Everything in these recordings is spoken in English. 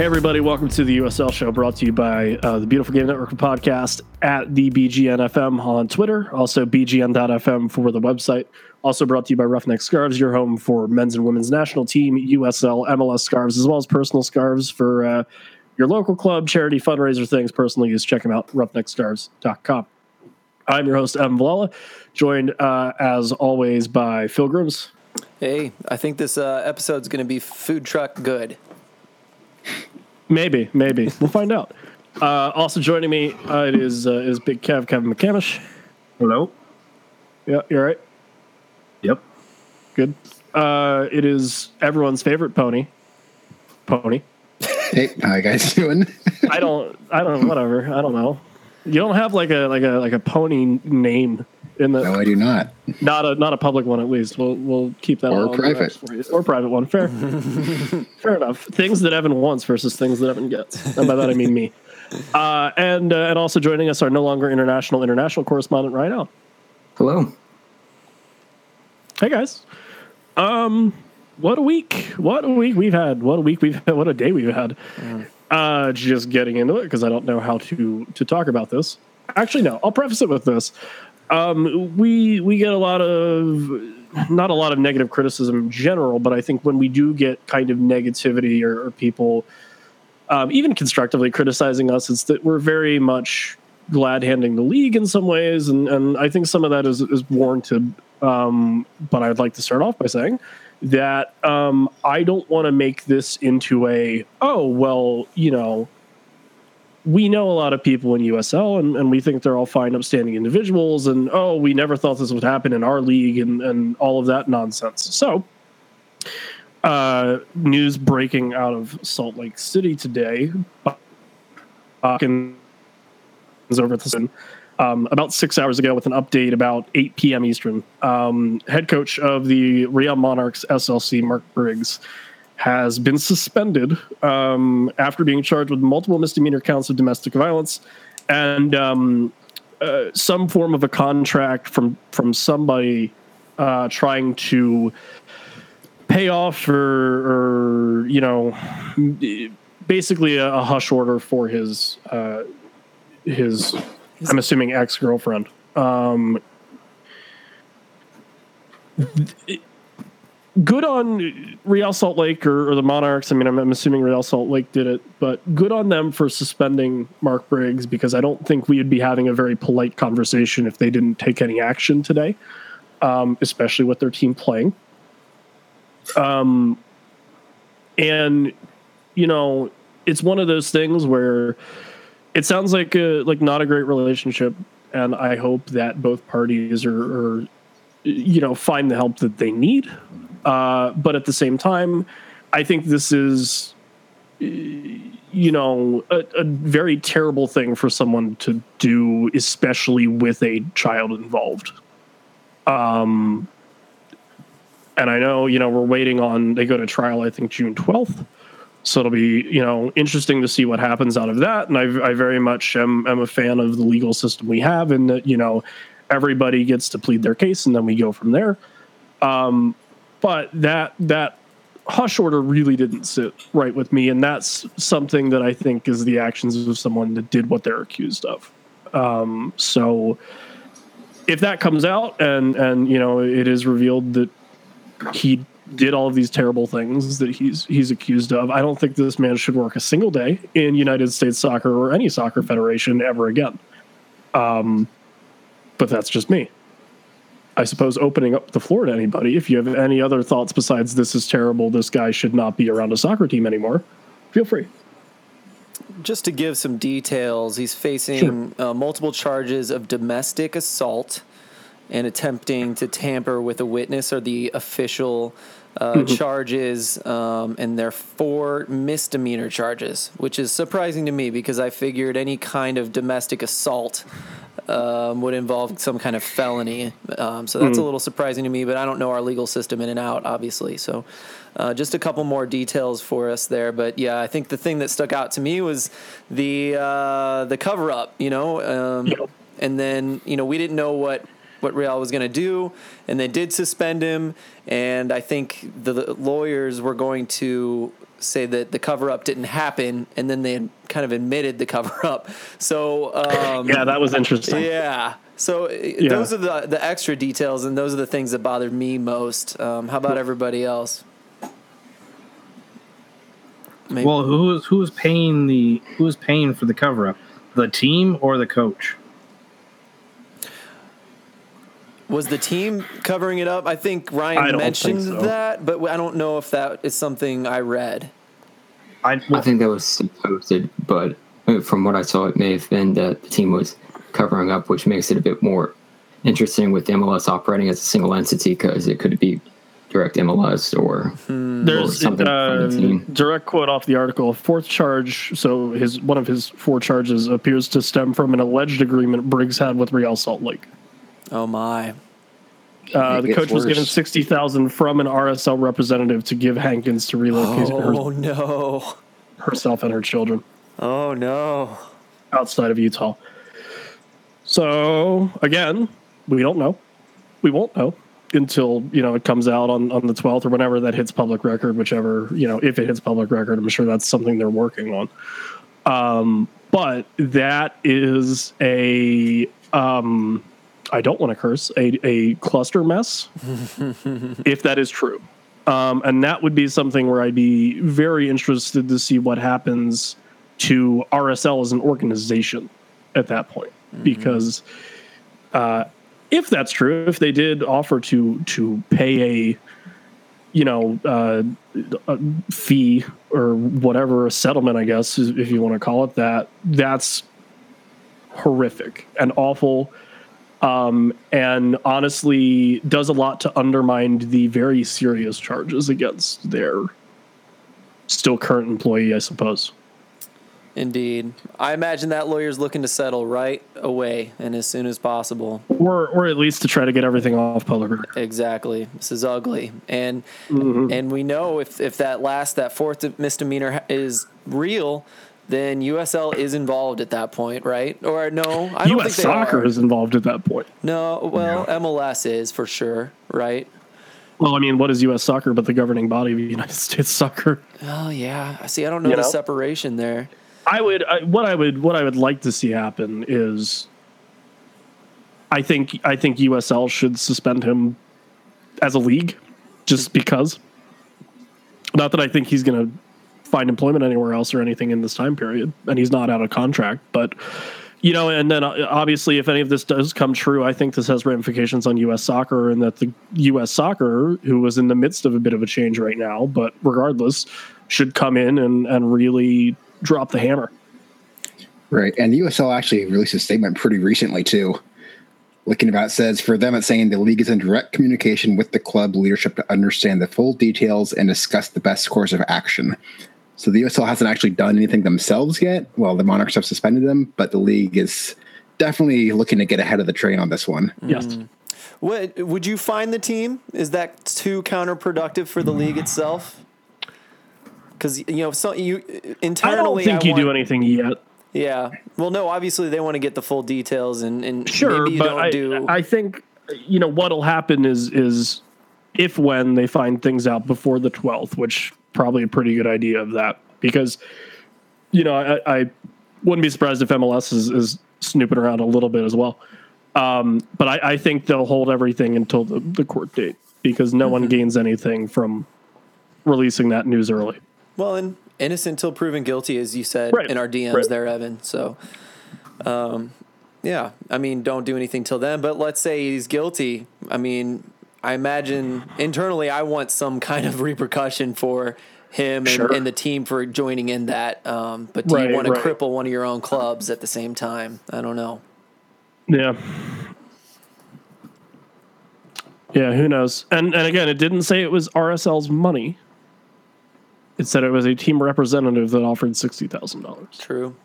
Hey, everybody, welcome to the USL show brought to you by uh, the Beautiful Game Network podcast at the BGNFM on Twitter, also BGN.FM for the website. Also brought to you by Roughneck Scarves, your home for men's and women's national team, USL, MLS scarves, as well as personal scarves for uh, your local club, charity, fundraiser things, personal use. Check them out, roughneckscarves.com. I'm your host, Evan Villella, joined uh, as always by Phil Grims. Hey, I think this uh, episode's going to be food truck good. Maybe, maybe we'll find out. Uh, also joining me uh, it is uh, is Big Kev Kevin McCamish. Hello. Yeah, you're right. Yep. Good. Uh, it is everyone's favorite pony. Pony. Hey, how you guys doing? I don't. I don't. Whatever. I don't know. You don't have like a like a like a pony name in the no, I do not. not a not a public one at least. We'll we'll keep that Or private. for you. or private one. Fair, fair enough. Things that Evan wants versus things that Evan gets, and by that I mean me. Uh, and uh, and also joining us are no longer international international correspondent Ryan Allen. Hello. Hey guys. Um, what a week! What a week we've had! What a week we've had! What a day we've had! Uh, just getting into it because I don't know how to to talk about this. Actually, no. I'll preface it with this. Um, we we get a lot of not a lot of negative criticism in general, but I think when we do get kind of negativity or, or people um, even constructively criticizing us, it's that we're very much glad handing the league in some ways, and and I think some of that is is warranted. Um, but I'd like to start off by saying that um, I don't want to make this into a oh well you know we know a lot of people in USL and, and we think they're all fine upstanding individuals and oh we never thought this would happen in our league and, and all of that nonsense. So uh, news breaking out of Salt Lake City today. Hawkins over at the um, about six hours ago with an update about 8 p.m. Eastern. Um, head coach of the Real Monarchs SLC, Mark Briggs, has been suspended um, after being charged with multiple misdemeanor counts of domestic violence and um, uh, some form of a contract from from somebody uh, trying to pay off or, or you know basically a, a hush order for his uh, his I'm assuming ex girlfriend. Um, good on Real Salt Lake or, or the Monarchs. I mean, I'm, I'm assuming Real Salt Lake did it, but good on them for suspending Mark Briggs because I don't think we would be having a very polite conversation if they didn't take any action today, um, especially with their team playing. Um, and you know, it's one of those things where it sounds like a, like not a great relationship, and I hope that both parties are, are you know find the help that they need. Uh, but at the same time, I think this is you know a, a very terrible thing for someone to do, especially with a child involved. Um, and I know you know we're waiting on they go to trial. I think June twelfth. So it'll be, you know, interesting to see what happens out of that. And I, I very much am, am a fan of the legal system we have, and that you know, everybody gets to plead their case, and then we go from there. Um, but that that hush order really didn't sit right with me, and that's something that I think is the actions of someone that did what they're accused of. Um, so if that comes out, and and you know, it is revealed that he did all of these terrible things that he's he's accused of. I don't think this man should work a single day in United States soccer or any soccer federation ever again. Um, but that's just me. I suppose opening up the floor to anybody. If you have any other thoughts besides this is terrible, this guy should not be around a soccer team anymore, feel free. Just to give some details, he's facing uh, multiple charges of domestic assault and attempting to tamper with a witness or the official uh, charges, um, and they're four misdemeanor charges, which is surprising to me because I figured any kind of domestic assault um, would involve some kind of felony. Um, so that's a little surprising to me, but I don't know our legal system in and out, obviously. So uh, just a couple more details for us there. But yeah, I think the thing that stuck out to me was the uh, the cover up, you know, um, Yep. and then you know we didn't know what what Real was going to do, and they did suspend him. And I think the, the lawyers were going to say that the cover up didn't happen, and then they kind of admitted the cover up. So um, Yeah, that was interesting. yeah. So uh, those are the the extra details, and those are the things that bothered me most. Um, how about everybody else? Maybe. Well, who is who is paying the who is paying for the cover up? The team or the coach? Was the team covering it up? I think Ryan don't mentioned think so. that, but I don't know if that is something I read. I, I think that was supposed, but uh, from what I saw, it may have been that the team was covering up, which makes it a bit more interesting with MLS operating as a single entity because it could be direct MLS or There's something from the team. uh, direct quote off the article. Fourth charge. So his one of his four charges appears to stem from an alleged agreement Briggs had with Real Salt Lake. Oh my! Uh, the gets coach was given sixty thousand from an RSL representative to give Hankins to relocate Oh her, no! herself and her children Oh no! outside of Utah. So again, we don't know. We won't know until you know it comes out on on the twelfth or whenever that hits public record, whichever you know if it hits public record. I'm sure that's something they're working on. Um, but that is a um, I don't want to curse a a cluster mess if that is true. Um, and that would be something where I'd be very interested to see what happens to RSL as an organization at that point, because uh, if that's true, if they did offer to to pay a you know uh, a fee or whatever a settlement, I guess if you want to call it that, that's horrific and awful um, and honestly does a lot to undermine the very serious charges against their still current employee, I suppose. Indeed, I imagine that lawyer's looking to settle right away and as soon as possible. Or, or at least to try to get everything off public record. Exactly. This is ugly, and Mm-hmm. and we know if if that last that fourth misdemeanor is real, then USL is involved at that point, right? Or no, I don't U.S. think they soccer are. is involved at that point. No, well, MLS is for sure, right? Well, I mean, what is U.S. soccer but the governing body of United States soccer? Oh yeah. See, I don't know You the know? separation there. I would I, what I would what I would like to see happen is I think I think USL should suspend him as a league just because not that I think he's going to find employment anywhere else or anything in this time period and he's not out of contract but you know and then uh, obviously if any of this does come true I think this has ramifications on US soccer and that the US soccer who was in the midst of a bit of a change right now but regardless should come in and and really drop the hammer Right. And the USL actually released a statement pretty recently, too. Looking about says for them, it's saying the league is in direct communication with the club leadership to understand the full details and discuss the best course of action. So the USL hasn't actually done anything themselves yet. Well, the Monarchs have suspended them, but the league is definitely looking to get ahead of the train on this one. yes mm. What would you find the team? Is that too counterproductive for the league itself? Because you know, so you I don't think I you do anything yet. Yeah. Well, no. Obviously, they want to get the full details, and and Sure, maybe you but don't I, do. I think you know what'll happen is is if when they find things out before the twelfth, which probably a pretty good idea of that because you know I, I wouldn't be surprised if MLS is, is snooping around a little bit as well. Um, but I, I think they'll hold everything until the, the court date because no Mm-hmm. one gains anything from releasing that news early. well, and innocent till proven guilty, as you said Right, in our DMs right. there, Evan. So, um, yeah. I mean, don't do anything till then. But let's say he's guilty. I mean, I imagine internally, I want some kind of repercussion for him and, Sure. and the team for joining in that. Um, but do Right, you want to right. cripple one of your own clubs at the same time? I don't know. Yeah. Yeah, who knows? And and again, it didn't say it was RSL's money. It said it was a team representative that offered sixty thousand dollars. True.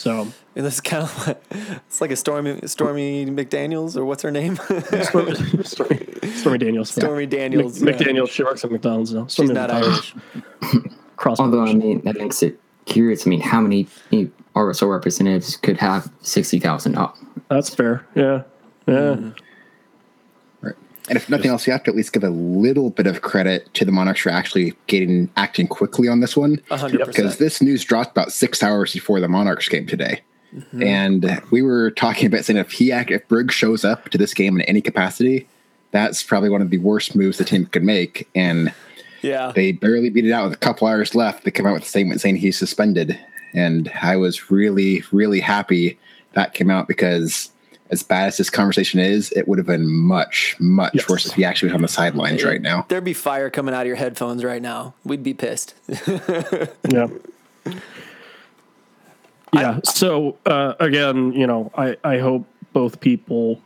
So And this is kind of like, it's like a Stormy Stormy McDaniel's or what's her name? Stormy, Stormy, Stormy Daniels. Stormy Daniels. Mc, yeah. McDaniel. She works at McDonald's now. She's Stormy not McDonald's. Irish. Cross. Although I mean that makes it curious. I mean, how many RSO representatives could have sixty thousand dollars? That's fair. Yeah. Yeah. Mm. And if nothing else, you have to at least give a little bit of credit to the Monarchs for actually getting acting quickly on this one. A hundred Because this news dropped about six hours before the Monarchs game today. Mm-hmm. And we were talking about saying if he act, if Briggs shows up to this game in any capacity, that's probably one of the worst moves the team could make. And Yeah. they barely beat it out with a couple hours left. They come out with a statement saying he's suspended. And I was really, really happy that came out because as bad as this conversation is, it would have been much, much Yes. worse if he actually was on the sidelines right now. There'd be fire coming out of your headphones right now. We'd be pissed. Yeah. Yeah. So uh, again, you know, I I hope both people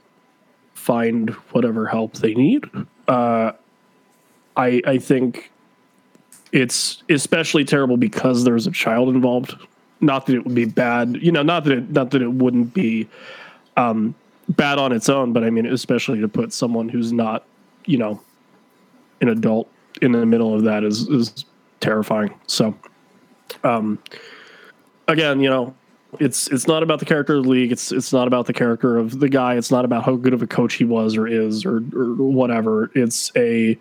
find whatever help they need. Uh, I I think it's especially terrible because there's a child involved. Not that it would be bad, you know, not that it not that it wouldn't be um, bad on its own, but I mean, especially to put someone who's not, you know, an adult in the middle of that is is terrifying. So, um, again, you know, it's it's not about the character of the league. It's it's not about the character of the guy. It's not about how good of a coach he was or is or or whatever. It's a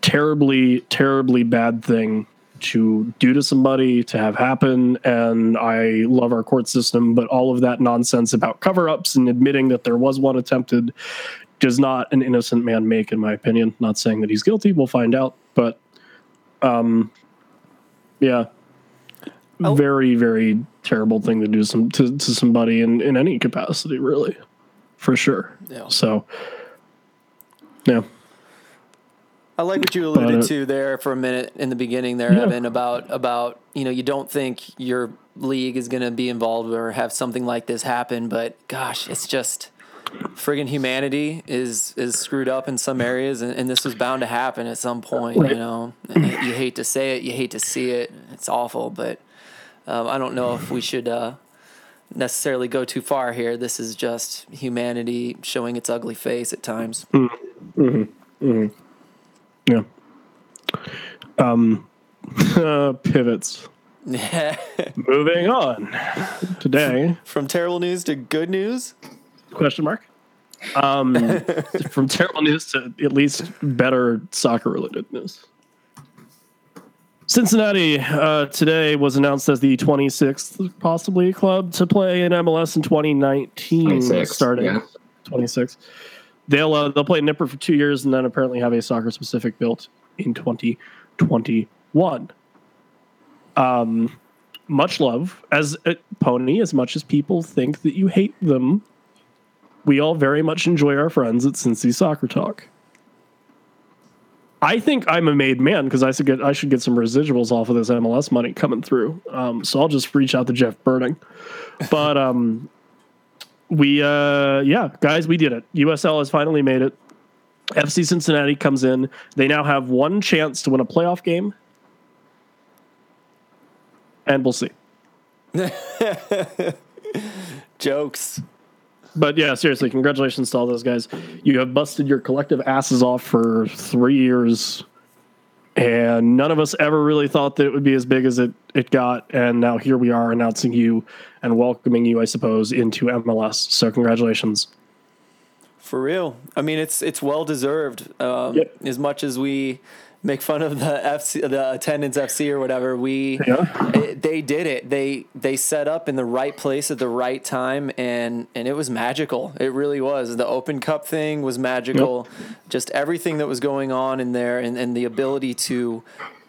terribly terribly bad thing to do to somebody to have happen and i love our court system but all of that nonsense about cover-ups and admitting that there was one attempted does not an innocent man make in my opinion not saying that he's guilty we'll find out but um yeah Oh. very very terrible thing to do some to, to somebody in in any capacity really for sure Yeah. so yeah I like what you alluded to there for a minute in the beginning there, Yeah. Evan, about about you know you don't think your league is going to be involved or have something like this happen, but gosh, it's just friggin' humanity is is screwed up in some areas, and, and this was bound to happen at some point. You know, And you hate to say it, you hate to see it. It's awful, but um, I don't know if we should. Uh, necessarily go too far here this is just humanity showing its ugly face at times yeah. Um uh, pivots. Moving on. Today. From terrible news to good news? Question mark. Um from terrible news to at least better soccer related news. Cincinnati uh, today was announced as the 26th possibly club to play in mls in 2019 26, starting yeah. 26 they'll uh, they'll play Nippert for two years and then apparently have a soccer specific built in 2021 um much love as a pony as much as people think that you hate them we all very much enjoy our friends at Cincy Soccer Talk. I think I'm a made man because I should get I should get some residuals off of this MLS money coming through. Um, so I'll just reach out to Jeff Berding. But um, we uh, yeah, guys, we did it. USL has finally made it. FC Cincinnati comes in. They now have one chance to win a playoff game, and we'll see. jokes But yeah, seriously, congratulations to all those guys. You have busted your collective asses off for three years, and none of us ever really thought that it would be as big as it, it got. And now here we are announcing you and welcoming you, I suppose, into MLS. So congratulations. For real. I mean, it's it's well deserved. Um, Yep. As much as we make fun of the FC, the attendance FC or whatever, we Yeah. it- they did it. They they set up in the right place at the right time, and and it was magical. It really was. The Open Cup thing was magical. Just everything that was going on in there, and, and the ability to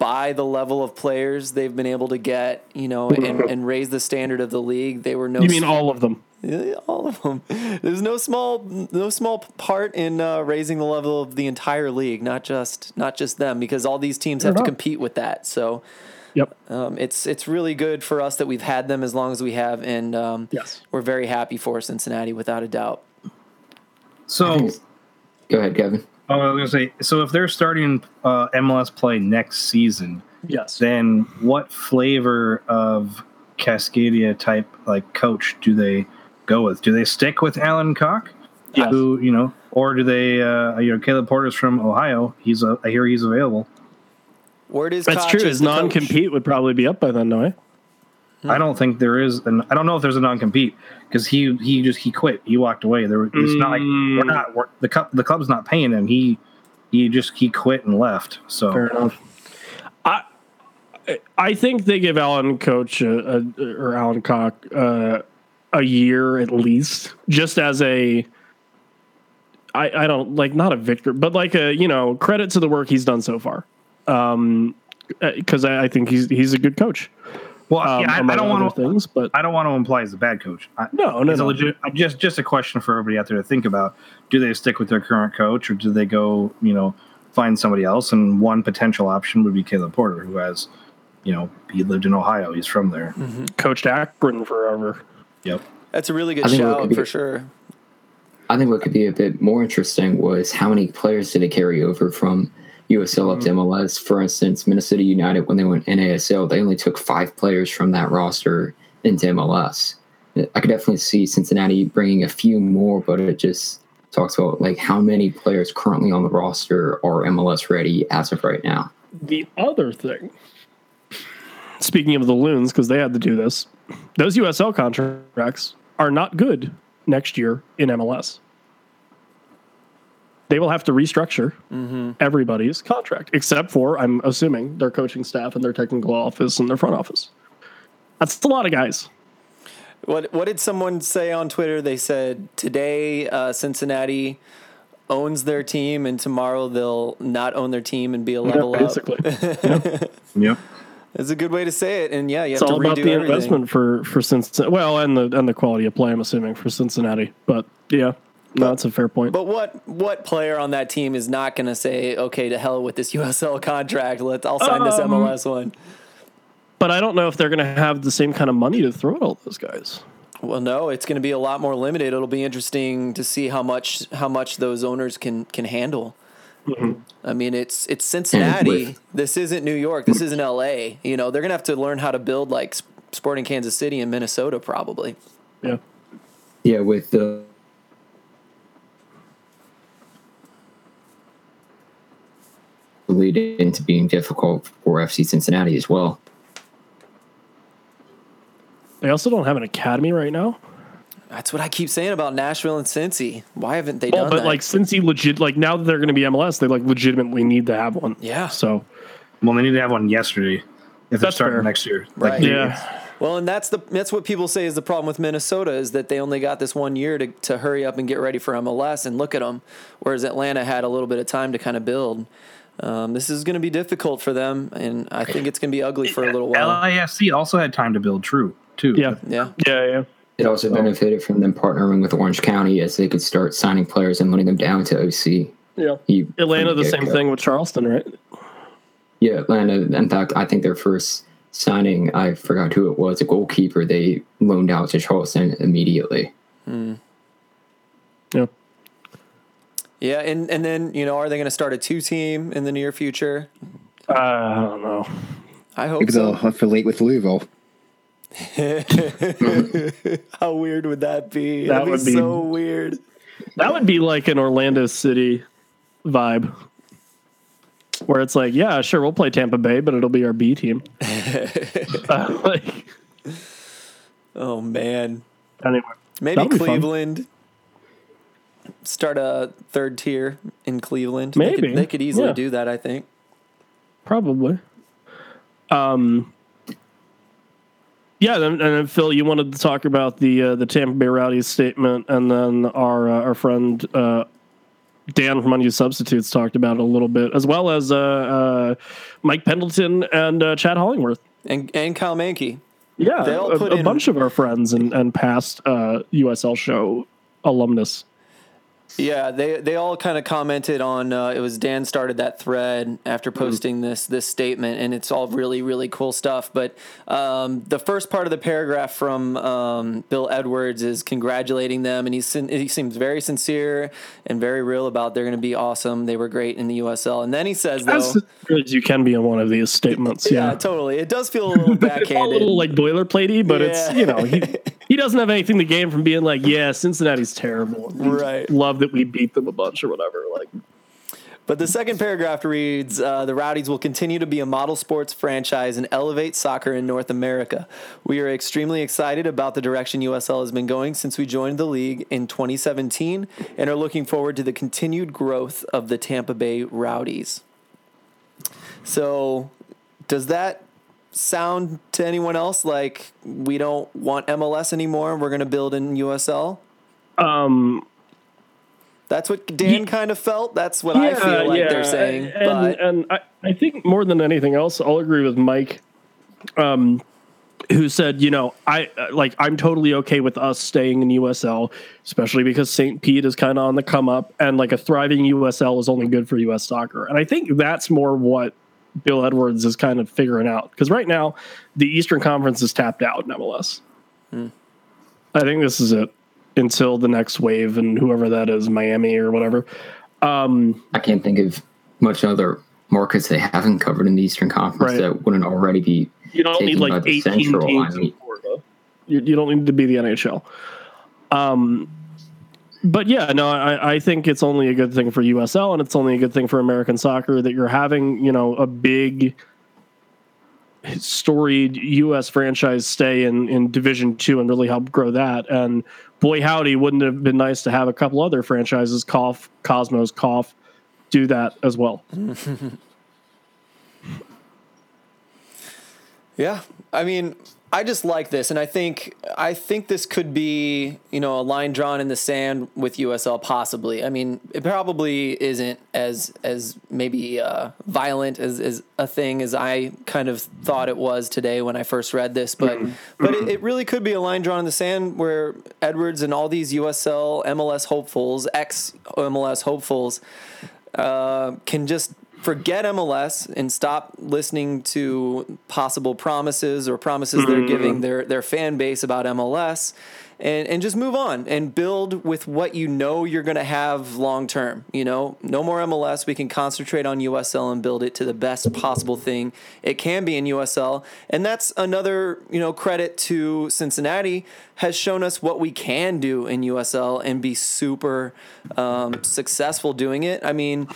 buy the level of players they've been able to get, you know, and, and raise the standard of the league. They were no You mean all of them? yeah, all of them. There's no small, no small part in uh, raising the level of the entire league, not just not just them, because all these teams have to compete with that. So Yep. um, it's it's really good for us that we've had them as long as we have, and um, Yes. we're very happy for Cincinnati without a doubt. So, Go ahead, Kevin. Oh, I was gonna say, so if they're starting uh, MLS play next season, Yes. then what flavor of Cascadia type like coach do they go with? Do they stick with Alan Koch, Yes. who you know, or do they? Uh, you know, Caleb Porter's from Ohio. He's a, I hear he's available. Word is That's Koch true. His non compete would probably be up by then, no? eh? I don't think there is, and I don't know if there's a non compete because he he just he quit. He walked away. There, it's not like we're not we're, the cup. The club's not paying him. He he just he quit and left. So Fair enough. I I think they give Alan Koch a, a, or Alan Koch uh, a year at least, just as a. I, I don't like not a victor, but like a you know credit to the work he's done so far, um, because I, I think he's he's a good coach. Well, Um, yeah, I, I don't want to. things, but I don't want to imply he's a bad coach. I, no, no, it's a no. legit, just just a question for everybody out there to think about. Do they stick with their current coach, or do they go, you know, find somebody else? And one potential option would be Caleb Porter, who has, you know, he lived in Ohio. He's from there. coached Akron forever. Yep. That's a really good I think it shout be- for sure. I think what could be a bit more interesting was how many players did it carry over from USL up to MLS? Mm-hmm. For instance, Minnesota United, when they went NASL, they only took five players from that roster into MLS. I could definitely see Cincinnati bringing a few more, but it just talks about like how many players currently on the roster are MLS ready as of right now. The other thing, speaking of the loons, because they had to do this, those USL contracts are not good next year in MLS. They will have to restructure everybody's contract, except for, I'm assuming, their coaching staff and their technical office and their front office. That's a lot of guys. What what did someone say on Twitter? They said today uh, Cincinnati owns their team, and tomorrow they'll not own their team and be a level up. basically. Yep. It's a good way to say it. And yeah, you It's have to all redo about the everything. investment for for Cincinnati. Well, and the and the quality of play. I'm assuming for Cincinnati, but yeah, no, that's a fair point. But what what player on that team is not going to say, okay, to hell with this USL contract? Let's I'll sign this Um, MLS one. But I don't know if they're going to have the same kind of money to throw at all those guys. Well, no, it's going to be a lot more limited. It'll be interesting to see how much how much those owners can can handle. I mean, it's it's Cincinnati. this isn't New York. This isn't L.A. You know, they're going to have to learn how to build like Sporting Kansas City and Minnesota, probably. Yeah. Yeah, with the lead into being difficult for FC Cincinnati as well. They also don't have an academy right now. That's what I keep saying about Nashville and Cincy. Why haven't they done that? Well, done but that? like Cincy legit like now that they're going to be MLS, they like legitimately need to have one. Yeah. So Well, they need to have one yesterday if they're That's starting fair. next year. Right. they- yeah, Well, and that's the that's what people say is the problem with Minnesota is that they only got this one year to, to hurry up and get ready for MLS and look at them, whereas Atlanta had a little bit of time to kind of build. Um, this is going to be difficult for them, and I think it's going to be ugly for a little while. LAFC also had time to build true too. yeah, Yeah, yeah, yeah. It also benefited from them partnering with Orange County as they could start signing players and letting them down to OC. Yeah. He- Atlanta, the same get-go. thing with Charleston, right? Yeah, Atlanta. In fact, I think their first signing, I forgot who it was, a goalkeeper, they loaned out to Charleston immediately. Yeah. Yeah, and and then you know, are they going to start a two team in the near future? Uh, I don't know. I hope Maybe so. they'll affiliate with Louisville. How weird would that be? That That'd would be be- so weird. That would be like an Orlando City vibe, where it's like, yeah, sure, we'll play Tampa Bay, but it'll be our B team. uh, like, Oh man, anyway, maybe That'll fun. Start a third tier in Cleveland. They Maybe. could, they could easily Yeah. do that. I think. probably. Um. Yeah, and, and then Phil, you wanted to talk about the uh, the Tampa Bay Rowdies statement, and then our uh, our friend uh, Dan from Unused Substitutes talked about it a little bit, as well as uh, uh, Mike Pendleton and uh, Chad Hollingworth. And and Kyle Mankey. Yeah, a, put a bunch of our friends and, and past uh, USL show alumnus. Yeah, they they all kind of commented on. Uh, it was Dan started that thread after Mm-hmm. posting this this statement, and it's all really really cool stuff. But um, the first part of the paragraph from um, Bill Edwards is congratulating them, and he's sin- he seems very sincere and very real about they're going to be awesome. They were great in the USL, and then he says though, As good as you can be in one of these statements. yeah, Yeah, totally, it does feel a little all a little like boilerplatey, but it's you know he he doesn't have anything to gain from being like, yeah, Cincinnati's terrible. Right. Love that we beat them a bunch or whatever. Like, But the second paragraph reads uh, The Rowdies will continue to be a model sports franchise and elevate soccer in North America. We are extremely excited about the direction USL has been going since we joined the league in 2017 and are looking forward to the continued growth of the Tampa Bay Rowdies. So, does that sound to anyone else like we don't want MLS anymore? We're going to build in USL? Um, That's what Dan kind of felt. That's what I feel like they're saying. And, but and I, I think more than anything else, I'll agree with Mike, um, who said, you know, I uh, like I'm totally okay with us staying in USL, especially because St. Pete is kind of on the come up, and like a thriving USL is only good for US soccer. And I think that's more what Bill Edwards is kind of figuring out because right now the Eastern Conference is tapped out in MLS. Hmm. I think this is it until the next wave and whoever that is, Miami or whatever. Um, I can't think of much other markets they haven't covered in the Eastern Conference Right. that wouldn't already be. You don't need taken by like the 18 Central, teams I in mean- Florida. You, you don't need to be the NHL. Um, but yeah, no, I, I think it's only a good thing for USL and it's only a good thing for American soccer that you're having, you know, a big storied US franchise stay in, in Division Two and really help grow that. And boy howdy, wouldn't it have been nice to have a couple other franchises, cough, Cosmos, cough, do that as well. Yeah, I mean, I just like this, and I think I think this could be you know a line drawn in the sand with USL possibly. I mean, it probably isn't as as maybe uh, violent as, as a thing as I kind of thought it was today when I first read this, but but it, it really could be a line drawn in the sand where Edwards and all these USL MLS hopefuls, ex MLS hopefuls, uh, can just forget MLS and stop listening to possible promises or promises they're giving their, their fan base about MLS and, and just move on and build with what you know you're going to have long term. You know, no more MLS. We can concentrate on USL and build it to the best possible thing it can be in USL. And that's another, you know, credit to Cincinnati has shown us what we can do in USL and be super um, successful doing it. I mean,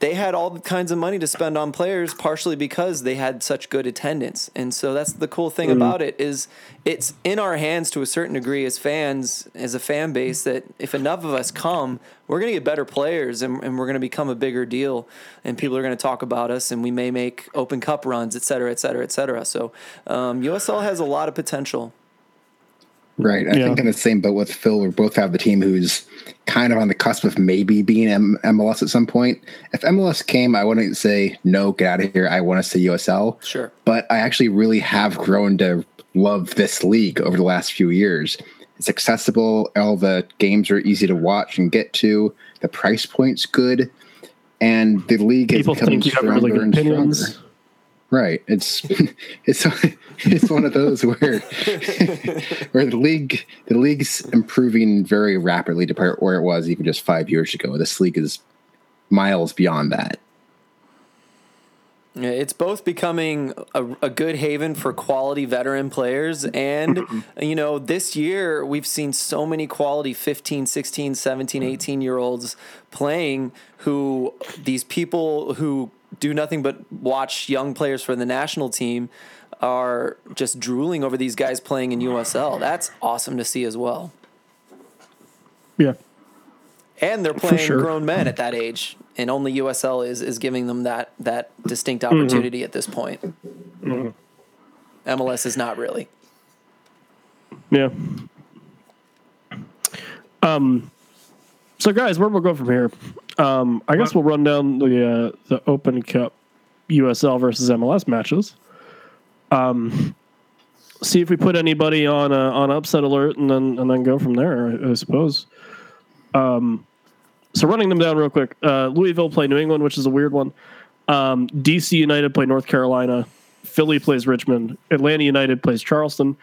they had all kinds of money to spend on players partially because they had such good attendance. And so that's the cool thing about it is it's in our hands to a certain degree as fans as a fan base that if enough of us come we're going to get better players and, and we're going to become a bigger deal and people are going to talk about us and we may make open cup runs et cetera et cetera et cetera. So um, usl has a lot of potential Right. I Yeah. think in the same boat with Phil, we both have the team who's kind of on the cusp of maybe being M- MLS at some point. If MLS came, I wouldn't say, no, get out of here. I want to see USL. sure But I actually really have grown to love this league over the last few years. It's accessible. All the games are easy to watch and get to. The price point's good. And the league is People becoming think you have really stronger good and opinions. stronger. Right. It's it's it's one of those where where the league the league's improving very rapidly to where it was even just five years ago. This league is miles beyond that. It's both becoming a, a good haven for quality veteran players. And, you know, this year we've seen so many quality 15, 16, 17, 18 year olds playing who these people who do nothing but watch young players for the national team are just drooling over these guys playing in USL. That's awesome to see as well. Yeah. And they're playing sure. grown men at that age, and only USL is is giving them that that distinct opportunity at this point. MLS is not really. Yeah. Um. So, guys, where we'll go from here? Um, I guess we'll run down the uh, the Open Cup USL versus MLS matches. Um, see if we put anybody on uh, on upset alert, and then and then go from there. I, I suppose. Um, so running them down real quick. Uh, Louisville play New England, which is a weird one. Um, DC United play North Carolina. Philly plays Richmond. Atlanta United plays Charleston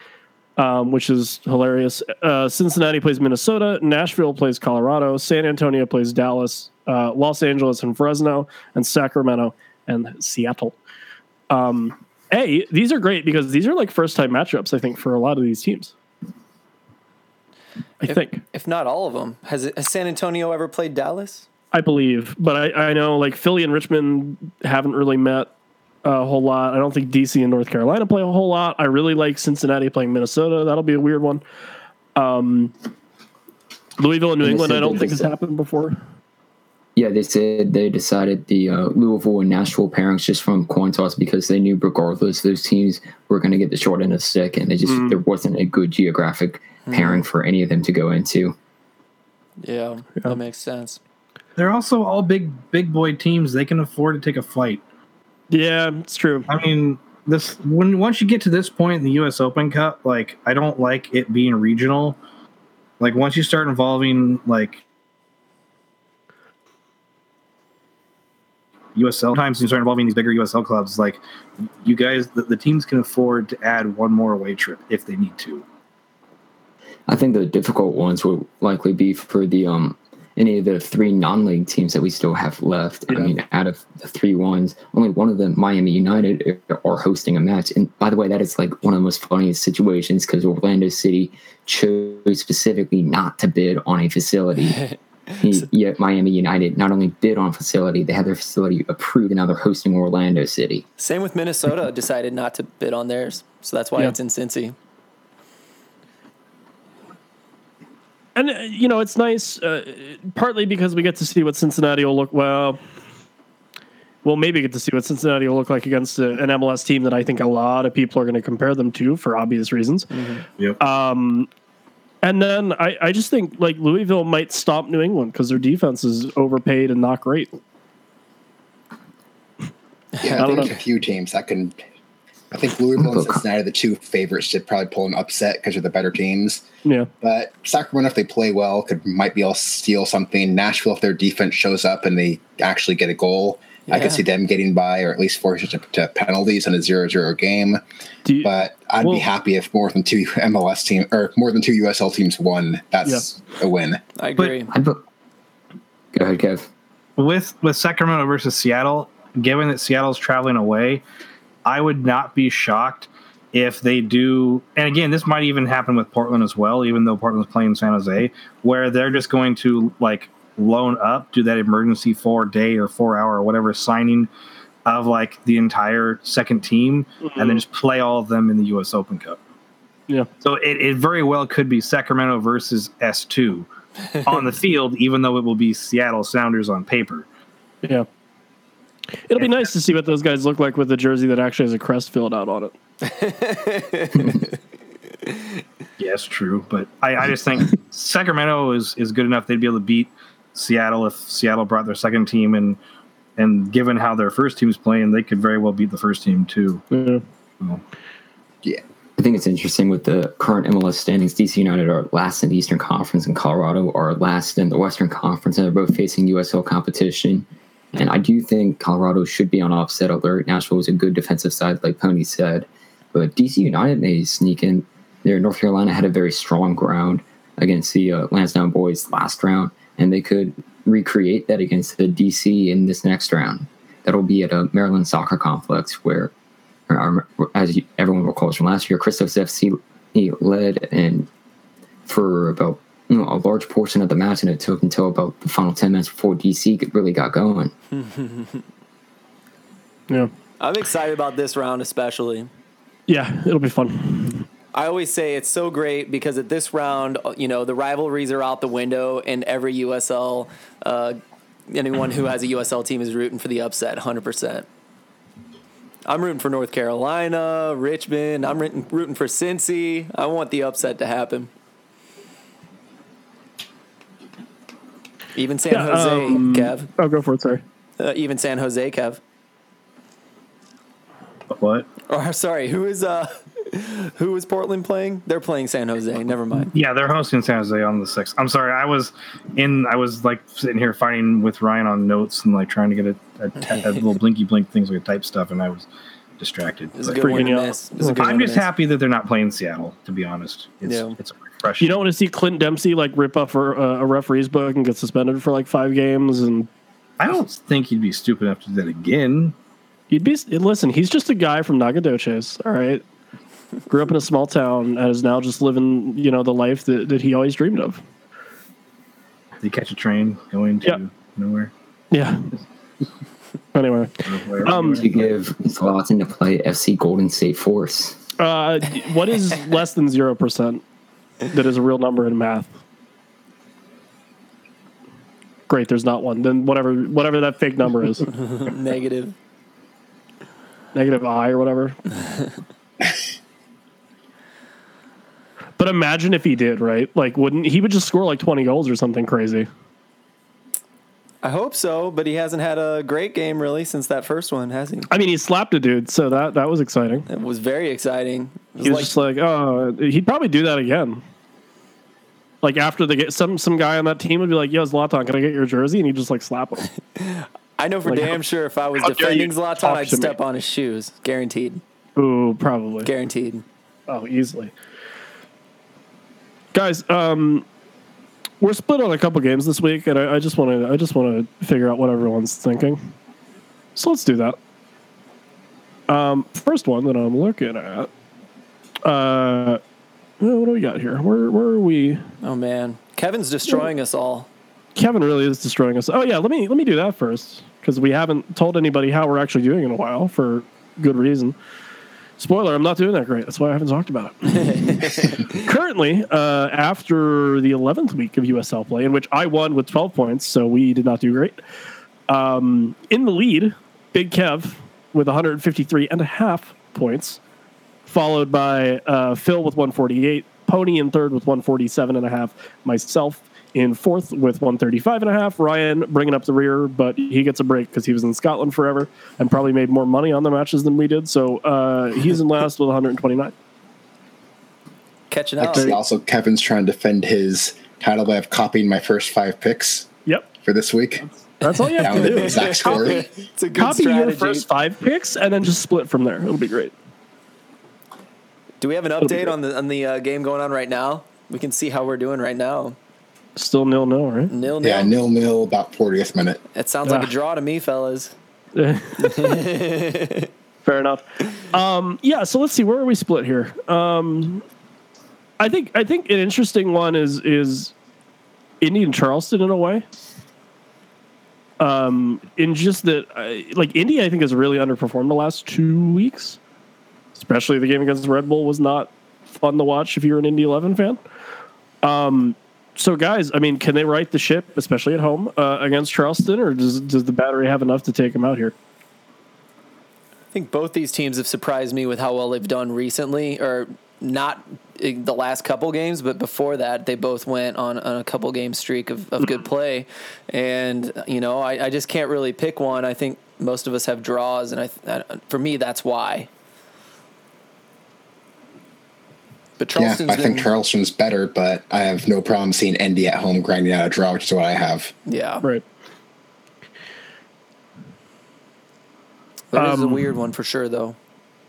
um, which is hilarious. Uh, Cincinnati plays Minnesota. Nashville plays Colorado. San Antonio plays Dallas. Uh, Los Angeles and Fresno, and Sacramento and Seattle. Um, a these are great because these are like first time matchups. I think for a lot of these teams. I think If not all of them, has, it, has San Antonio ever played Dallas? I believe, but I, I know like Philly and Richmond haven't really met a whole lot. I don't think DC and North Carolina play a whole lot. I really like Cincinnati playing Minnesota. That'll be a weird one. Um, Louisville and New England, I don't think has happened before. Yeah, they said they decided the uh, Louisville and Nashville pairings just from coin toss because they knew regardless those teams were going to get the short end of the stick, and they just Mm. there wasn't a good geographic pairing for any of them to go into. Yeah, that makes sense. They're also all big big boy teams. They can afford to take a flight. Yeah, it's true. I mean, this when once you get to this point in the U.S. Open Cup, like I don't like it being regional. Like once you start involving like USL times, you start involving these bigger USL clubs. Like you guys, the, the teams can afford to add one more away trip if they need to. I think the difficult ones will likely be for the um any of the three non-league teams that we still have left. I mean, out of the three ones, only one of them, Miami United, are hosting a match. And by the way, that is like one of the most funniest situations because Orlando City chose specifically not to bid on a facility. He- Yet Miami United not only bid on a facility, they had their facility approved, and now they're hosting Orlando City. Same with Minnesota. decided not to bid on theirs, so that's why Yeah. it's in Cincy. And uh, you know, it's nice uh, partly because we get to see what Cincinnati will look well. We'll maybe get to see what Cincinnati will look like against a, an MLS team that I think a lot of people are going to compare them to for obvious reasons. Yep. Um, and then I, I just think like Louisville might stop New England because their defense is overpaid and not great. Yeah, I I think there's know. a few teams that can. I think Louisville and Look. Cincinnati are the two favorites to probably pull an upset because they're the better teams. Yeah, But Sacramento, if they play well, could might be able to steal something. Nashville, if their defense shows up and they actually get a goal, I could see them getting by or at least force it to, to penalties in a 0-0 game. Do you, But I'd Well- be happy if more than two MLS team or more than two USL teams won. That's a win. I agree. I'd. Go ahead, Kev. with with Sacramento versus Seattle, given that Seattle's traveling away, I would not be shocked if they do. And again, this might even happen with Portland as well, even though Portland's playing San Jose, where they're just going to like loan up, do that emergency four day or four hour or whatever signing of like the entire second team, and then mm-hmm. just play all of them in the U.S. Open Cup. yeah, So it, it very well could be Sacramento versus S2 on the field, even though it will be Seattle Sounders on paper. yeah. It'll be nice to see what those guys look like with a jersey that actually has a crest filled out on it. Yes, true. But I, I just think Sacramento is, is good enough. They'd be able to beat Seattle if Seattle brought their second team and and given how their first team's playing, they could very well beat the first team too. Yeah. So, Yeah. I think it's interesting with the current MLS standings. DC United are last in the Eastern Conference, and Colorado are last in the Western Conference, and they're both facing USL competition. And I do think Colorado should be on offset alert. Nashville is a good defensive side, like Pony said, but DC United may sneak in there. North Carolina had a very strong ground against the uh, Lansdowne boys last round, and they could recreate that against the DC in this next round. That'll be at a Maryland soccer complex where or, or, as everyone recalls from last year, Christos FC led and for about you know a large portion of the match, and it took until about the final ten minutes before DC really got going. Yeah. I'm excited about this round, especially. Yeah, it'll be fun. I always say it's so great because at this round, you know, the rivalries are out the window, and every USL, uh, anyone who has a USL team is rooting for the upset, 100%. I'm rooting for North Carolina, Richmond. I'm rooting, rooting for Cincy. I want the upset to happen. Even San Yeah, Jose, um, Kev. I'll go for it. Sorry. Uh, even San Jose, Kev. what? Or sorry, who is uh, who is Portland playing? They're playing San Jose. Never mind. Yeah, they're hosting San Jose on the sixth. I'm sorry, I was in. I was like sitting here fighting with Ryan on notes and like trying to get a, a, te- a little blinky blink things like type stuff, and I was distracted. It's a But good one to miss. It's a good I'm one just miss. happy that they're not playing Seattle. To be honest, it's Yeah. it's refreshing. You don't want to see Clint Dempsey like rip up a, uh, a referee's book and get suspended for like five games, and I don't think he'd be stupid enough to do that again. he'd be listen. He's just a guy from Nacogdoches. All right, grew up in a small town and is now just living you know the life that, that he always dreamed of. Did he catch a train going to Yeah. nowhere. Yeah. Anyway, Um, you To give Zlatan to play FC Golden State Force. uh, what is less than zero percent? That is a real number in math. Great, there's not one. Then whatever, whatever that fake number is, Negative. negative i or whatever. but imagine if he did, right? Like, wouldn't he would just score like 20 goals or something crazy? I hope so, but he hasn't had a great game really since that first one, has he? I mean, he slapped a dude, so that that was exciting. It was very exciting. It He was just like, oh, he'd probably do that again. Like after the get some some guy on that team would be like, "Yo, Zlatan, can I get your jersey?" And he'd just like slap him. I know for like, damn sure if I was how defending Zlatan, I'd to me. step on his shoes. Guaranteed. Ooh, probably. Guaranteed. Oh, easily. Guys, um, we're split on a couple games this week, and I, I just want to I just want to figure out what everyone's thinking. So let's do that. Um, first one that I'm looking at. Uh, what do we got here? Where where are we? Oh man, Kevin's destroying us all. Kevin really is destroying us. Oh yeah, let me let me do that first because we haven't told anybody how we're actually doing in a while for good reason. Spoiler: I'm not doing that great. That's why I haven't talked about it. Currently, uh, after the 11th week of USL play, in which I won with 12 points, so we did not do great. Um, in the lead, Big Kev with 153 and a half points, followed by uh, Phil with 148, Pony in third with 147 and a half, myself in fourth with 135 and a half, Ryan bringing up the rear, but he gets a break because he was in Scotland forever and probably made more money on the matches than we did. So uh, he's in last with 129. Catching up. Actually, also, Kevin's trying to defend his title by copying my first five picks Yep. for this week. That's all you have to to do. the exact score. It's a good Copy your first five picks and then just split from there. It'll be great. Do we have an update on the on the uh, game going on right now? We can see how we're doing right now. Still nil nil, right? Nil nil. Yeah, nil nil, about 40th minute. It sounds like a Ah. draw to me, fellas. Fair enough. Um, yeah, so let's see where are we split here. Um, I think I think an interesting one is is Indian Charleston in a way. Um, in just that, uh, like Indy, I think has really underperformed the last two weeks. Especially the game against Red Bull was not fun to watch if you're an Indy Eleven fan. Um, so guys, I mean, can they right the ship, especially at home uh, against Charleston, or does does the battery have enough to take them out here? I think both these teams have surprised me with how well they've done recently, or not the last couple games, but before that, they both went on, on a couple game streak of, of good play. And, you know, I, I just can't really pick one. I think most of us have draws, and I, I for me, that's why. But Yeah, Charleston's I think Charleston's better, but I have no problem seeing Indy at home grinding out a draw, which is what I have. yeah, Right. that is a Um, weird one for sure, though.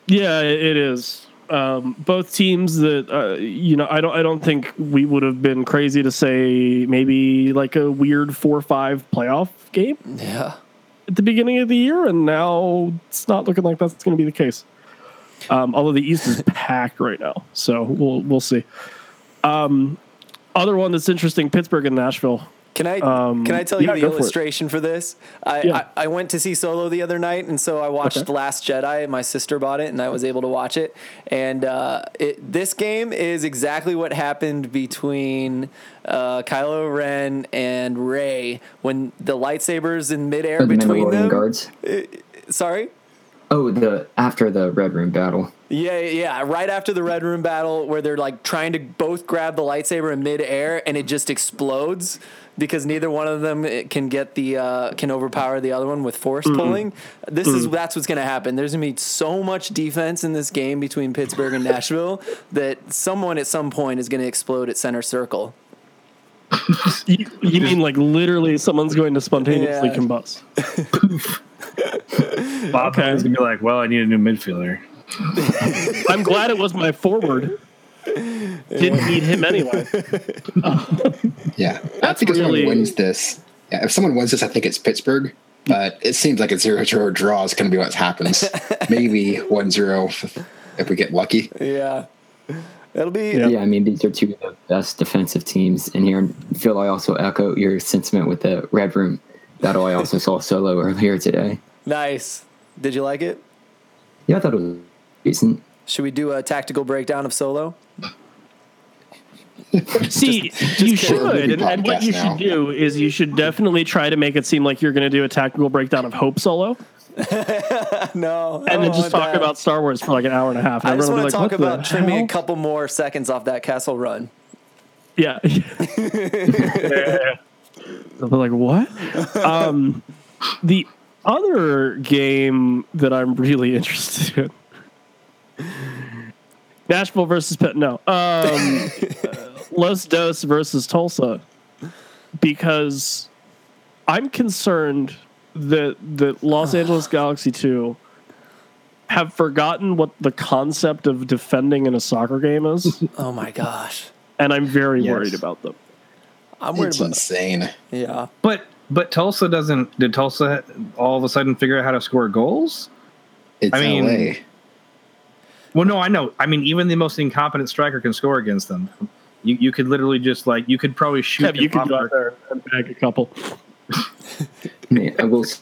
Yeah, it it is. Um, both teams that uh, you know, I don't, I don't think we would have been crazy to say maybe like a weird four-five playoff game Yeah. at the beginning of the year, and now it's not looking like that's going to be the case. Um, although the East is packed right now, so we'll we'll see. Um, other one that's interesting: Pittsburgh and Nashville. Can I Um, can I tell you yeah, the go for illustration for, this? I, Yeah. I I went to see Solo the other night, and so I watched Okay. Last Jedi. My sister bought it, and I was able to watch it. And uh, it, this game is exactly what happened between uh, Kylo Ren and Rey when the lightsabers in midair Or the between them. guards. Sorry. Oh, the after the Red Room battle. Yeah, yeah. Right after the Red Room battle, where they're like trying to both grab the lightsaber in midair, and it just explodes because neither one of them eh, can get the uh, can overpower the other one with force pulling. This is that's what's going to happen. There's going to be so much defense in this game between Pittsburgh and Nashville that someone at some point is going to explode at center circle. You, you mean like literally someone's going to spontaneously Yeah. combust? Bob Okay. is gonna be like, "Well, I need a new midfielder." I'm glad it was my forward. Didn't need him anyway. Yeah, I That's think if really- someone wins this, yeah, if someone wins this, I think it's Pittsburgh. But it seems like a zero zero draw is going to be what happens. Maybe one zero if we get lucky. Yeah, it'll be. Yeah. Yeah. I mean these are two of the best defensive teams in here. And Phil, I also echo your sentiment with the Red Room battle I also saw solo earlier today. Nice. Did you like it? Yeah, I thought it was decent. Should we do a tactical breakdown of Solo? See, you kidding. should, and, and what you now. should do is you should definitely try to make it seem like you're going to do a tactical breakdown of Hope Solo, No. and then just talk about Star Wars for like an hour and a half. And I just everyone want to be talk like, "What about the trimming hell?" a couple more seconds off that Kessel run. Yeah. They'll be like, what? um, the other game that I'm really interested in Nashville versus Pitt. No. Um, Los Dos versus Tulsa. Because I'm concerned that that Los Angeles Galaxy 2 have forgotten what the concept of defending in a soccer game is, Oh my gosh. and I'm very Yes. worried about them. I'm worried It's about insane. Yeah. But but Tulsa doesn't. Did Tulsa all of a sudden figure out how to score goals? It's I mean, LA. Well, no, I know. I mean, even the most incompetent striker can score against them. You you could literally just like you could probably shoot. Kev, you them could go out there and bag a couple. Man, I will say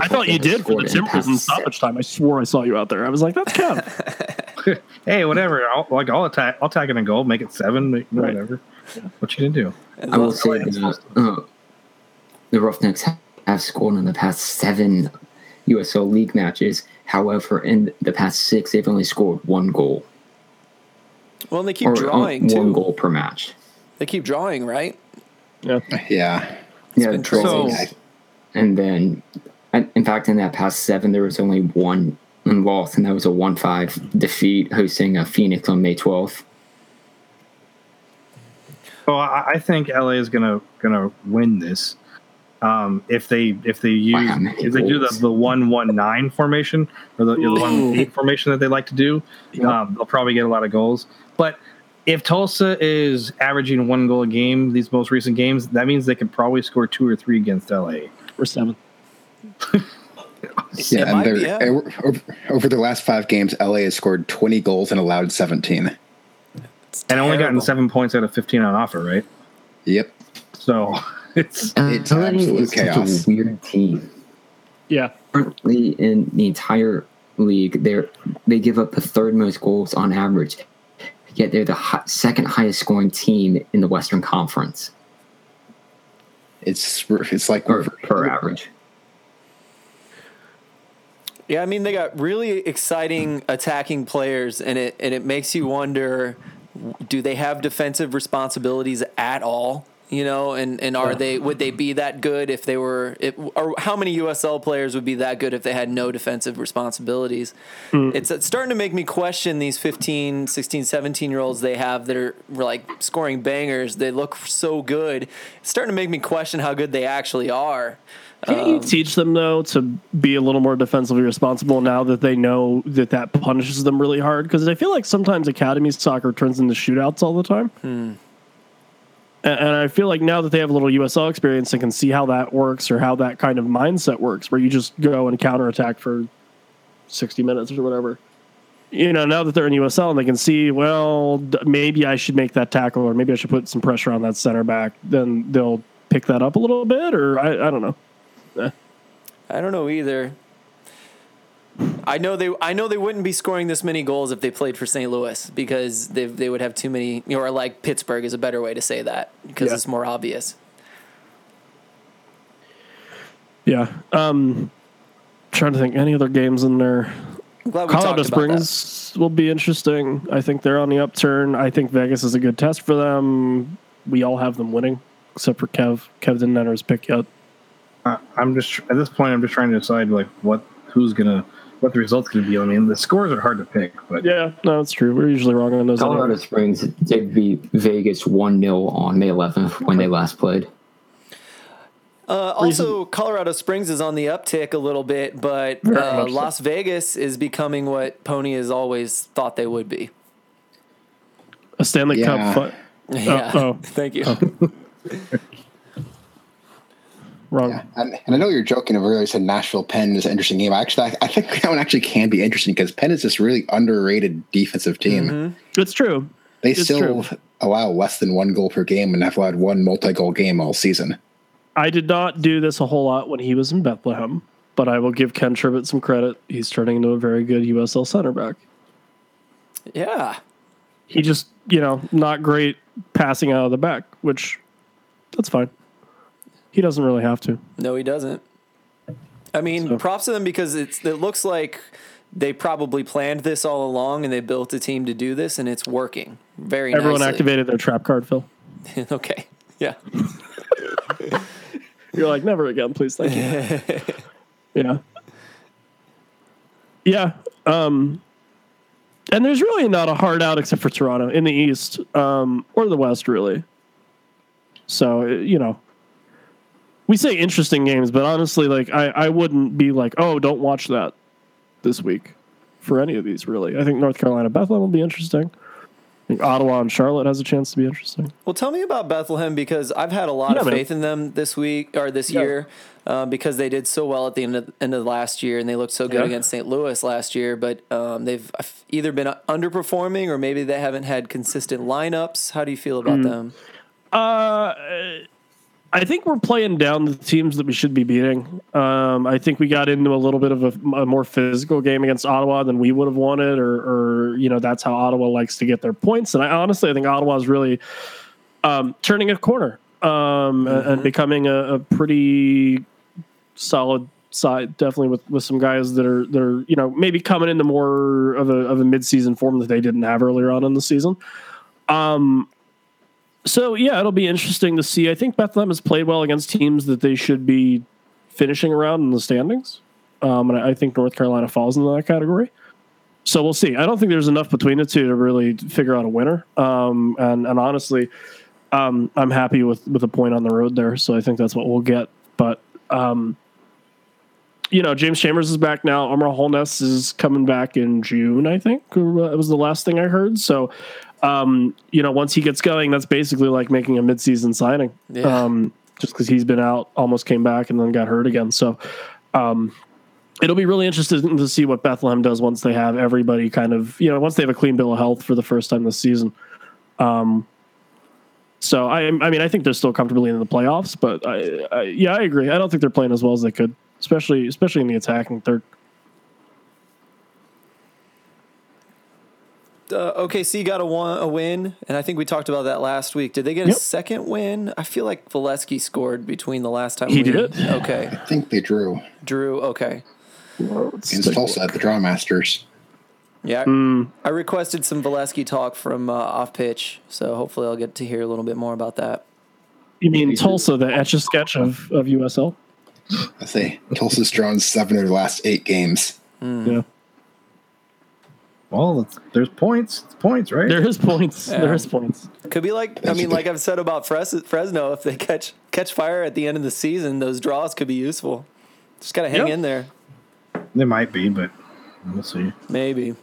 I thought you did for scored the Timbers in stoppage time. I swore I saw you out there. I was like, that's Kev. hey, whatever. I'll, like I'll attack. I'll attack in a goal. Make it seven. Make, Right. Whatever. What you gonna do? I will say uh, the Roughnecks have scored in the past seven USL League matches. However, in the past six, they've only scored one goal Well, and they keep or uh, drawing one too. goal per match. They keep drawing, right? yeah. Yeah. Yeah, been draws. and then, in fact, in that past seven, there was only one loss, and that was a one-five defeat hosting a Phoenix on May twelfth. Well, I, I think LA is gonna gonna win this. Um, if they if they use Wow, if they do the, goals. the one one nine formation or the, the one Ooh. eight formation that they like to do, Yep. um, they'll probably get a lot of goals. But if Tulsa is averaging one goal a game these most recent games, that means they could probably score two or three against LA. Or seven. Yeah, and yeah. over, over- over the last five games, LA has scored 20 goals and allowed 17. It's And only gotten seven points out of fifteen on offer, right? Yep. So it's It's LA absolute is such chaos. a weird team. Yeah. Currently, in the entire league, they are they give up the third most goals on average. Yet they're the hi- second highest scoring team in the Western Conference, It's it's like or per average. Yeah, I mean they got really exciting attacking players, and it and it makes you wonder: Do they have defensive responsibilities at all? You know, and and are they would they be that good if they were? If, or how many USL players would be that good if they had no defensive responsibilities? Hmm. It's, it's starting to make me question these 15, 16, 17 year olds they have that are like scoring bangers. They look so good. It's starting to make me question how good they actually are. Can't you um, teach them though to be a little more defensively responsible now that they know that that punishes them really hard? Because I feel like sometimes academy soccer turns into shootouts all the time. And, and I feel like now that they have a little USL experience, they can see how that works or how that kind of mindset works, where you just go and counterattack for sixty minutes or whatever. You know, now that they're in USL and they can see, well, maybe I should make that tackle or maybe I should put some pressure on that center back. Then they'll pick that up a little bit, or I, I don't know. I don't know either. I know they. I know they wouldn't be scoring this many goals if they played for St. Louis because they they would have too many. Or like Pittsburgh is a better way to say that because Yeah. it's more obvious. Yeah. Um trying to think any other games in there. Glad we Colorado talked that. Springs will be interesting. I think they're on the upturn. I think Vegas is a good test for them. We all have them winning, except for Kev. Kev didn't enter his pick yet. I- I'm just at this point. I'm just trying to decide like what who's gonna what the results gonna be. I mean, the scores are hard to pick, but Yeah, no, it's true. We're usually wrong on those. Colorado anyway. Springs did beat Vegas 1 0 on May 11th when they last played. Uh, also, Colorado Springs is on the uptick a little bit, but uh, so. Las Vegas is becoming what Pony has always thought they would be. A Stanley Yeah. Cup. Fu- Yeah. oh. Thank you. wrong. Yeah, and, and I know you're joking. Over you said Nashville Penn is an interesting game. I actually, I, I think that one actually can be interesting because Penn is this really underrated defensive team. Mm-hmm. It's true. They It's still true. allow less than one goal per game and have allowed one multi-goal game all season. I did not do this a whole lot when he was in Bethlehem, but I will give Ken Tribbett some credit. He's turning into a very good USL center back. Yeah. He just, you know, not great passing out of the back, which that's fine. He doesn't really have to. No, he doesn't. I mean, So- props to them because it's it looks like they probably planned this all along and they built a team to do this and it's working very Everyone nicely. activated their trap card, Phil. okay. Yeah. You're like, never again, please. Thank you. yeah. Yeah. Um, and there's really not a hard out except for Toronto in the East um, or the West, really. So, you know, we say interesting games, but honestly, like, I, I wouldn't be like, oh, don't watch that this week for any of these, really. I think North Carolina Bethlehem will be interesting. I think Ottawa and Charlotte has a chance to be interesting. Well, tell me about Bethlehem because I've had a lot Yeah, of man. faith in them this week or this Yeah. year uh, because they did so well at the end of, end of last year and they looked so good Yeah. against St. Louis last year. But um, they've either been underperforming or maybe they haven't had consistent lineups. How do you feel about them? Uh, I think we're playing down the teams that we should be beating. Um, I think we got into a little bit of a, a more physical game against Ottawa than we would have wanted, or, or you know that's how Ottawa likes to get their points. And I honestly, I think Ottawa is really um, turning a corner um, and- and becoming a, a pretty solid side. Definitely with, with some guys that are that are you know maybe coming into more of a of a mid season form that they didn't have earlier on in the season. Um, so yeah, it'll be interesting to see. I think Bethlehem has played well against teams that they should be finishing around in the standings, um, and I think North Carolina falls into that category. So we'll see. I don't think there's enough between the two to really figure out a winner. Um, and and honestly, um, I'm happy with with a point on the road there. So I think that's what we'll get. But um, you know, James Chambers is back now. Omar Holness is coming back in June, I think. Uh, It was the last thing I heard. So, um, you know, once he gets going, that's basically like making a midseason signing. Yeah. Um, just because he's been out, almost came back, and then got hurt again. So, um, it'll be really interesting to see what Bethlehem does once they have everybody kind of, you know, once they have a clean bill of health for the first time this season. Um, so I, I mean, I think they're still comfortably in the playoffs, but I, I, yeah, I agree. I don't think they're playing as well as they could, especially, especially in the attacking third. Uh, OKC got a, one, a win, and I think we talked about that last week. Did they get a Yep. second win? I feel like Valesky scored between the last time He we did? Okay, I think they drew Drew. Okay, against Tulsa at the Draw Masters. yeah. Mm, I requested some Valesky talk from uh, off pitch, so hopefully I'll get to hear a little bit more about that. you mean Tulsa, the etch a sketch of, of USL? I say Tulsa's drawn seven of the last eight games. Yeah. Well, there's points. It's points, right? There is points. Yeah. There is points. Could be like I mean, like I've said about Fres- Fresno, if they catch catch fire at the end of the season, those draws could be useful. Just gotta hang Yeah. in there, They might be, but we'll see. maybe.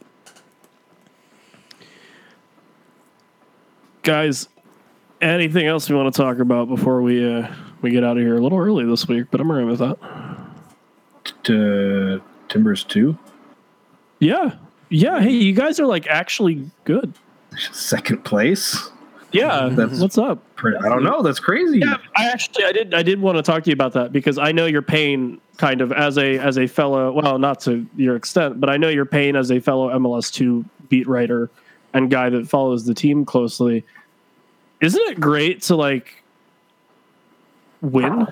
Guys, anything else we want to talk about before we uh, we get out of here? A little early this week, but I'm alright with that. To Timbers two, Yeah. Yeah. Hey, you guys are like actually good. second place. Yeah. That's- What's up? Pretty- I don't know. That's crazy. Yeah, I actually I did I did want to talk to you about that because I know your pain kind of as a as a fellow well not to your extent but I know your pain as a fellow MLS two beat writer and guy that follows the team closely. Isn't it great to like win?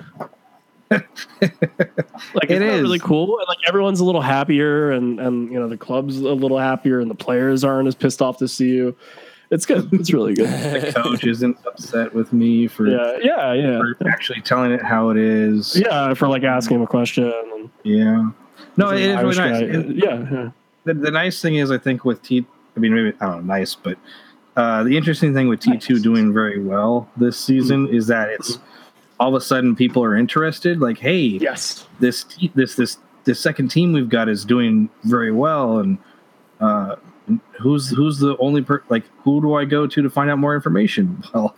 like It it's is. really cool and like everyone's a little happier and and you know the club's a little happier and the players aren't as pissed off to see you. It's good. It's really good. The coach isn't upset with me for, Yeah, yeah, yeah. for actually telling it how it is. Yeah, for like asking him a question and Yeah. No, it is really nice. guy. And Yeah, yeah. the, the nice thing is, I think with T, I mean, maybe I don't know, nice, but uh, the interesting thing with T two Nice. doing very well this season is that it's all of a sudden people are interested. Like, hey, Yes. this this this this second team we've got is doing very well, and uh, who's who's the only per like who do I go to to find out more information? Well,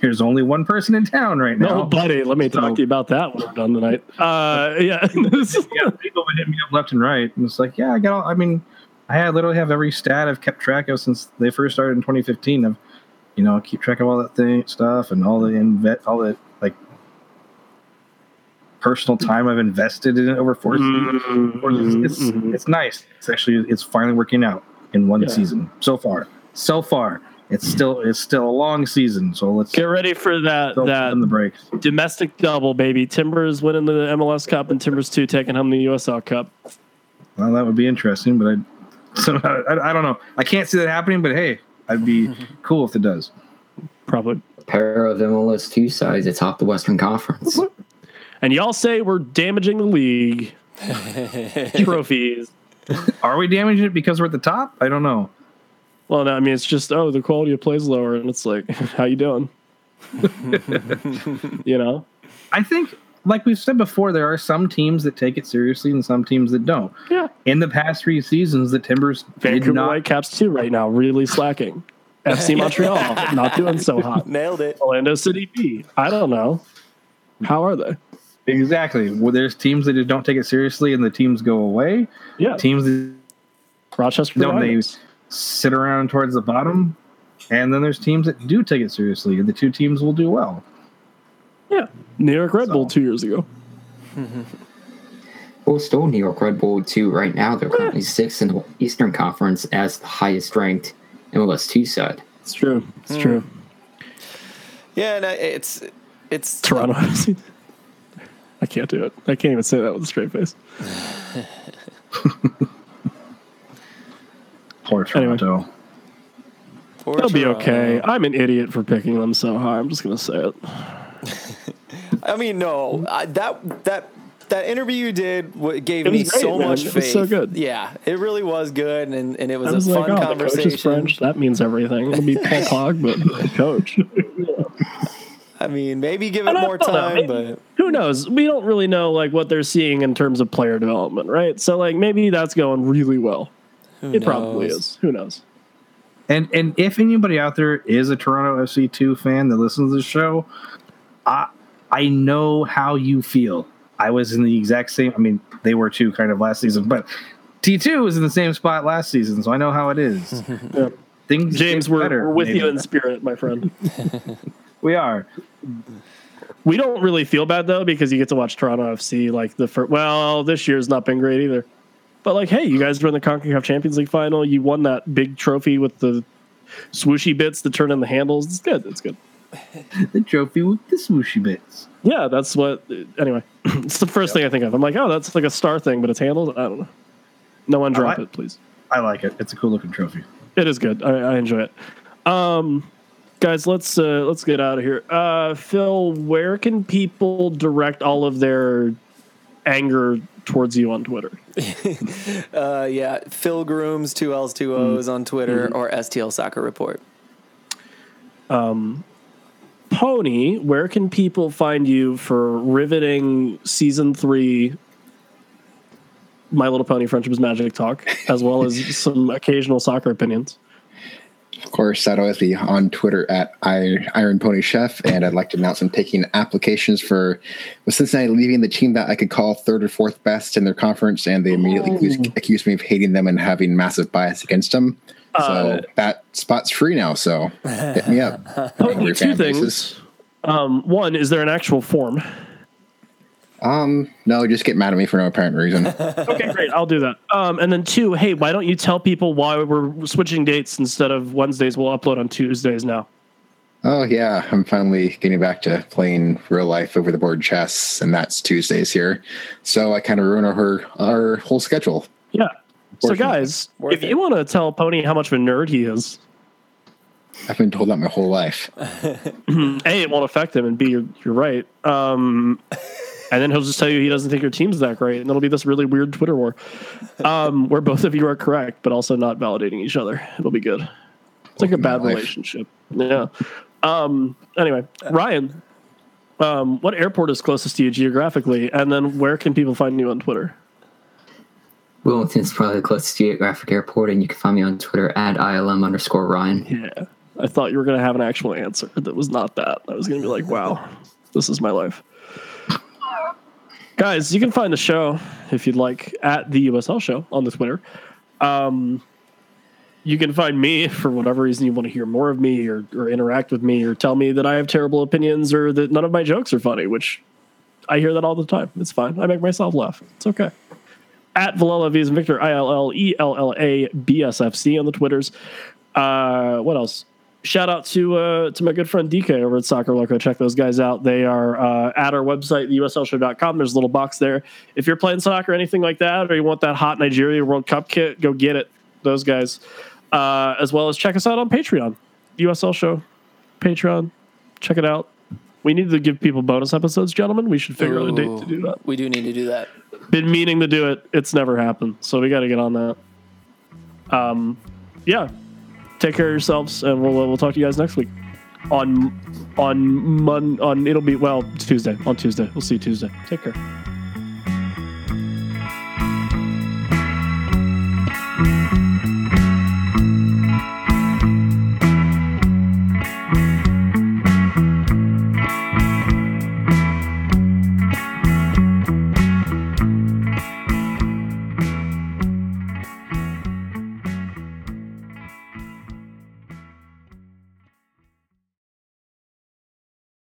there's only one person in town right now. No, buddy, let me So- talk to you about that when we're done tonight. Uh, yeah. yeah, people would hit me up left and right, and it's like, yeah, I got. All, I mean, I literally have every stat I've kept track of since they first started in 2015. Of, you know, keep track of all that thing stuff and all the invet, all the personal time I've invested in it over 4 mm-hmm, seasons. Or It's, mm-hmm, it's, mm-hmm. it's nice. It's actually it's finally working out in one Yeah. season so far. So far, it's still it's still a long season. So let's Get ready for that that on the brakes. domestic double, baby. Timbers winning the MLS Cup and Timbers two taking home the USL Cup. Well, that would be interesting, but I, so I, I don't know. I can't see that happening, but hey, I'd be cool if it does. Probably. pair of MLS two sides atop the Western Conference. And y'all say we're damaging the league. Trophies. Are we damaging it because we're at the top? I don't know. Well, no, I mean it's just oh the quality of plays lower, and it's like how you doing? you know, I think, like we've said before, there are some teams that take it seriously and some teams that don't. yeah. In the past three seasons, the Timbers did Vancouver not. Whitecaps too right now, really slacking. FC Montreal not doing so hot. Nailed it. Orlando City B. I don't know. How are they? Exactly. Well, there's teams that just don't take it seriously, and the teams go away. Yeah, Teams that Rochester. don't they sit around towards the bottom, and then there's teams that do take it seriously, and the two teams will do well. Yeah, New York Red Bull two years ago. Well, still New York Red Bull two right now. They're currently sixth in the Eastern Conference as the highest ranked MLS two side. It's true. It's true. Hmm. Yeah, and I, it's it's Toronto. FC. I can't do it. I can't even say that with a straight face. Poor Anyway. Poor They'll be okay. I'm an idiot for picking them so high. I'm just gonna say it. I mean, no, I, that that that interview you did gave It me was great, so man. much It faith. was so good. Yeah, it really was good, and, and it was, was a like, fun oh, the coach is conversation. French. That means everything. It'll be Paul Pog, but coach. I mean, maybe give it more time, maybe- but Who knows? We don't really know like what they're seeing in terms of player development, right? So like maybe that's going really well. who It probably is. Who knows? And and if anybody out there is a Toronto FC two fan that listens to the show, I I know how you feel. I was in the exact same. I mean, they were too kind of last season, but T two was in the same spot last season, so I know how it is. Yeah. Things James, get we're, better, we're with maybe. you in spirit, my friend. We are. We don't really feel bad though because you get to watch Toronto FC like the first. Well, this year's not been great either. But like, hey, you guys were in the Concacaf Champions League final. You won that big trophy with the swooshy bits that turn in the handles. It's good. It's good. The trophy with the swooshy bits. Yeah, that's what. Anyway, it's the first thing I think of. I'm like, oh, that's like a star thing, but it's handled. I don't know. No one drop like- it, please. I like it. It's a cool looking trophy. It is good. I, I enjoy it. Um, guys, let's uh, let's get out of here. Uh, Phil, where can people direct all of their anger towards you on Twitter? Uh, yeah, Phil Grooms, two L's, two Mm. O's on Twitter, or STL Soccer Report. um Pony, where can people find you for riveting season three My Little Pony Friendship is Magic talk, as well as some occasional soccer opinions? Of course, that'd always be on Twitter at Iron Pony Chef, and I'd like to announce I'm taking applications for with Cincinnati leaving the team that I could call third or fourth best in their conference, and they immediately accused, accused me of hating them and having massive bias against them. So Uh, that spot's free now. So hit me up. Two things. Um, one, is there an actual form? Um, no, just get mad at me for no apparent reason. Okay, great. I'll do that. Um, and then two, hey, why don't you tell people why we're switching dates instead of Wednesdays? We'll upload on Tuesdays now. oh yeah, I'm finally getting back to playing real life over the board chess, and that's Tuesdays here. So I kind of ruin our our whole schedule. Yeah. So, guys, Worth if it. you want to tell Pony how much of a nerd he is, I've been told that my whole life. A, it won't affect him, and B, you're, you're right. Um, and then he'll just tell you he doesn't think your team's that great, and it'll be this really weird Twitter war um, where both of you are correct, but also not validating each other. It'll be good. It's like a bad relationship. Yeah. Um, anyway, Ryan, um, what airport is closest to you geographically? And then where can people find you on Twitter? Wilmington's probably the closest geographic airport, and you can find me on Twitter at ILM underscore Ryan. Yeah. I thought you were going to have an actual answer that was not that. I was going to be like, wow, this is my life. Guys, you can find the show if you'd like at the USL show on the Twitter. Um, you can find me for whatever reason you want to hear more of me or, or interact with me or tell me that I have terrible opinions or that none of my jokes are funny, which I hear that all the time. It's fine. I make myself laugh. It's okay. At Villela V's Victor I L L E L L A B S F C on the Twitters. Uh, what else? Shout out to uh, to my good friend DK over at Soccer Loco. Check those guys out. They are uh, at our website, theuslshow.com. There's a little box there. If you're playing soccer or anything like that, or you want that hot Nigeria World Cup kit, go get it. Those guys. Uh, as well as check us out on Patreon, USL Show, Patreon. Check it out. We need to give people bonus episodes, gentlemen. We should figure out a date to do that. We do need to do that. Been meaning to do it. It's never happened. So we got to get on that. Um, yeah. Take care of yourselves, and we'll we'll talk to you guys next week on on Mon on it'll be well Tuesday on Tuesday. We'll see you Tuesday. Take care.